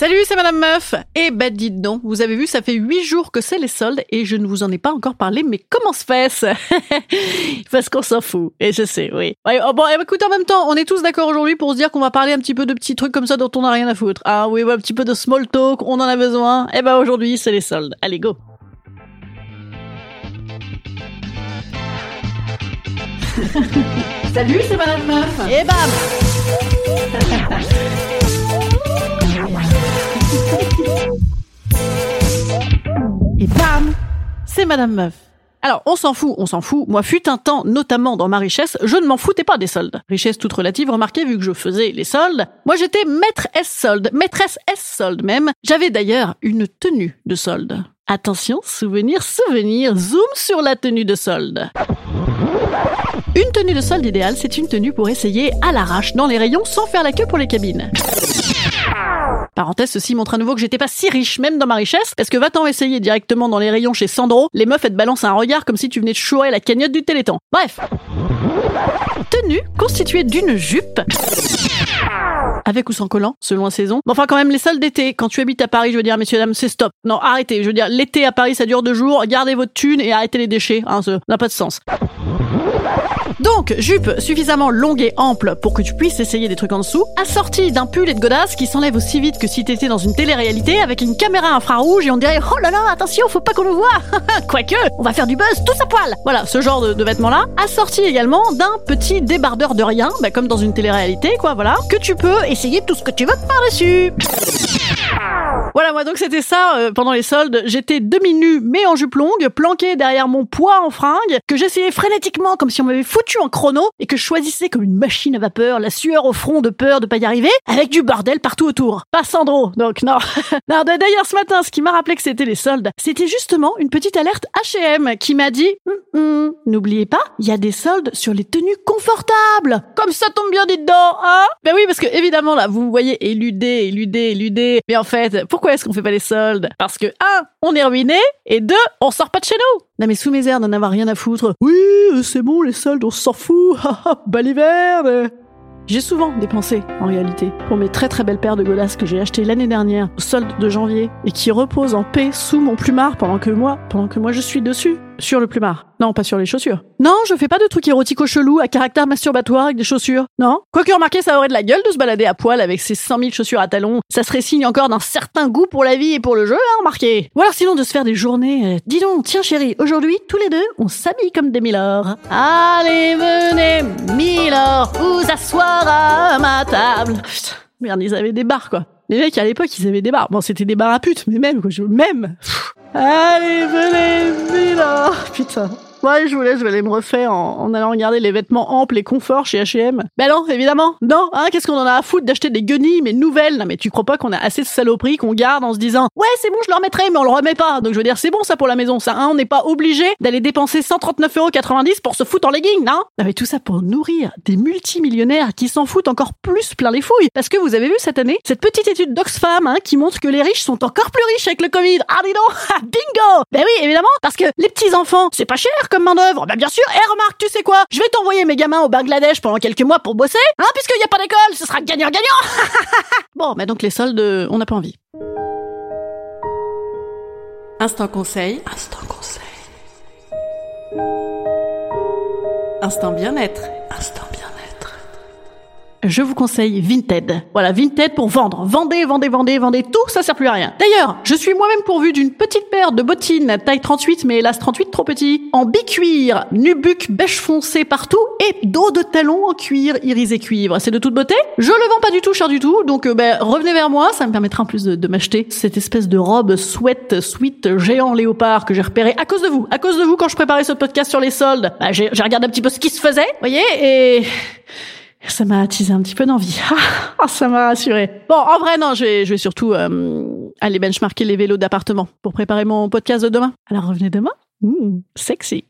Salut, c'est Madame Meuf. Eh ben, dites donc, vous avez vu, ça fait huit jours que c'est les soldes et je ne vous en ai pas encore parlé, mais comment se fait-ce? Parce qu'on s'en fout. Et je sais, oui. Ouais, oh, bon, eh, écoute, en même temps, on est tous d'accord aujourd'hui pour se dire qu'on va parler un petit peu de petits trucs comme ça dont on n'a rien à foutre. Ah oui, ouais, un petit peu de small talk, on en a besoin. Eh ben, aujourd'hui, c'est les soldes. Allez, go. Salut, c'est Madame Meuf. Et bam Madame Meuf. Alors, on s'en fout, on s'en fout. Moi, fut un temps, notamment dans ma richesse, je ne m'en foutais pas des soldes. Richesse toute relative, remarquez, vu que je faisais les soldes. Moi, j'étais maître S solde, maîtresse S solde même. J'avais d'ailleurs une tenue de solde. Attention, souvenir, souvenir, zoom sur la tenue de solde. Une tenue de solde idéale, c'est une tenue pour essayer à l'arrache dans les rayons sans faire la queue pour les cabines. Parenthèse, ceci montre à nouveau que j'étais pas si riche, même dans ma richesse, parce que va-t'en essayer directement dans les rayons chez Sandro, les meufs elles te balancent un regard comme si tu venais de chourer la cagnotte du Téléthon. Bref. Tenue constituée d'une jupe. Avec ou sans collant, selon la saison. Mais enfin, quand même, les salles d'été, quand tu habites à Paris, je veux dire, messieurs, dames, c'est stop. Non, arrêtez. Je veux dire, l'été à Paris, ça dure deux jours. Gardez votre thune et arrêtez les déchets. Hein, ça n'a pas de sens. Donc, jupe suffisamment longue et ample pour que tu puisses essayer des trucs en dessous, assortie d'un pull et de godasses qui s'enlève aussi vite que si t'étais dans une télé-réalité avec une caméra infrarouge et on dirait oh là là, attention, faut pas qu'on le voit. Quoique, on va faire du buzz tous à poil. Voilà, ce genre de, vêtements-là, assorti également d'un petit débardeur de rien, bah, comme dans une télé-réalité, quoi, voilà, que tu peux essayer tout ce que tu veux par-dessus. Voilà, moi donc c'était ça euh, pendant les soldes. J'étais demi-nu mais en jupe longue, planqué derrière mon poids en fringue, que j'essayais frénétiquement comme si on m'avait foutu en chrono et que je choisissais comme une machine à vapeur, la sueur au front de peur de pas y arriver, avec du bordel partout autour. Pas Sandro, donc non. non D'ailleurs ce matin, ce qui m'a rappelé que c'était les soldes, c'était justement une petite alerte H&M qui m'a dit hum, hum, n'oubliez pas, il y a des soldes sur les tenues confortables. Comme ça tombe bien dedans, hein Ben oui, parce que évidemment là, vous voyez éluder, éluder, éluder. Mais en fait, pourquoi est-ce qu'on fait pas les soldes? Parce que un, on est ruiné et deux, on sort pas de chez nous. Non mais sous mes airs d'en avoir rien à foutre. Oui, euh, c'est bon les soldes, on s'en fout. bas l'hiver. J'ai souvent dépensé, en réalité, pour mes très très belles paires de godasses que j'ai achetées l'année dernière, au solde de janvier, et qui reposent en paix sous mon plumard pendant que moi, pendant que moi je suis dessus. Sur le plumard. Non, pas sur les chaussures. Non, je fais pas de trucs érotiques chelous à caractère masturbatoire avec des chaussures. Non. Quoique remarquez, ça aurait de la gueule de se balader à poil avec ses 100 000 chaussures à talons. Ça serait signe encore d'un certain goût pour la vie et pour le jeu, hein, remarquez. Ou alors sinon de se faire des journées. Euh, dis donc, tiens chérie, aujourd'hui, tous les deux, on s'habille comme des Milords. Allez, venez, Milord, vous asseoir à ma table. Putain, merde, ils avaient des bars, quoi. Les mecs, à l'époque, ils avaient des bars. Bon, c'était des bars à putes, mais même, quoi, je, même. Allez, venez, Milord. Putain. Ouais, je vous laisse, je vais aller me refaire en, allant regarder les vêtements amples et confort chez H&M. Ben non, évidemment. Non, hein, qu'est-ce qu'on en a à foutre d'acheter des guenilles, mais nouvelles? Non, mais tu crois pas qu'on a assez de saloperies qu'on garde en se disant, ouais, c'est bon, je le remettrai, mais on le remet pas. Donc je veux dire, c'est bon ça pour la maison, ça, hein, on n'est pas obligé d'aller dépenser 139,90€ pour se foutre en legging, non? Non, mais tout ça pour nourrir des multimillionnaires qui s'en foutent encore plus plein les fouilles. Parce que vous avez vu cette année, cette petite étude d'Oxfam, hein, qui montre que les riches sont encore plus riches avec le Covid. Ah, dis donc! Bingo! Ben oui, évidemment, parce que les petits enfants, c'est pas cher comme main d'œuvre. Bah bien sûr. Et eh, remarque, tu sais quoi? Je vais t'envoyer mes gamins au Bangladesh pendant quelques mois pour bosser, hein, puisqu'il n'y a pas d'école, ce sera gagnant-gagnant. bon, mais donc les soldes, on n'a pas envie. Instant conseil. Instant conseil. Instant bien-être. Je vous conseille Vinted. Voilà, Vinted pour vendre. Vendez, vendez, vendez, vendez, tout, ça sert plus à rien. D'ailleurs, je suis moi-même pourvu d'une petite paire de bottines taille 38, mais hélas 38 trop petit, en bicuir, nubuck, beige foncé partout, et dos de talon en cuir irisé cuivre. C'est de toute beauté. Je le vends pas du tout cher du tout, donc euh, ben, revenez vers moi, ça me permettra en plus de, m'acheter cette espèce de robe sweat, sweat, géant léopard que j'ai repéré à cause de vous. À cause de vous, quand je préparais ce podcast sur les soldes, bah, j'ai regardé un petit peu ce qui se faisait, voyez, et ça m'a attisé un petit peu d'envie. Ah, ça m'a rassuré. Bon, en vrai, non, je vais, je vais surtout euh, aller benchmarker les vélos d'appartement pour préparer mon podcast de demain. Alors revenez demain. Mmh, sexy.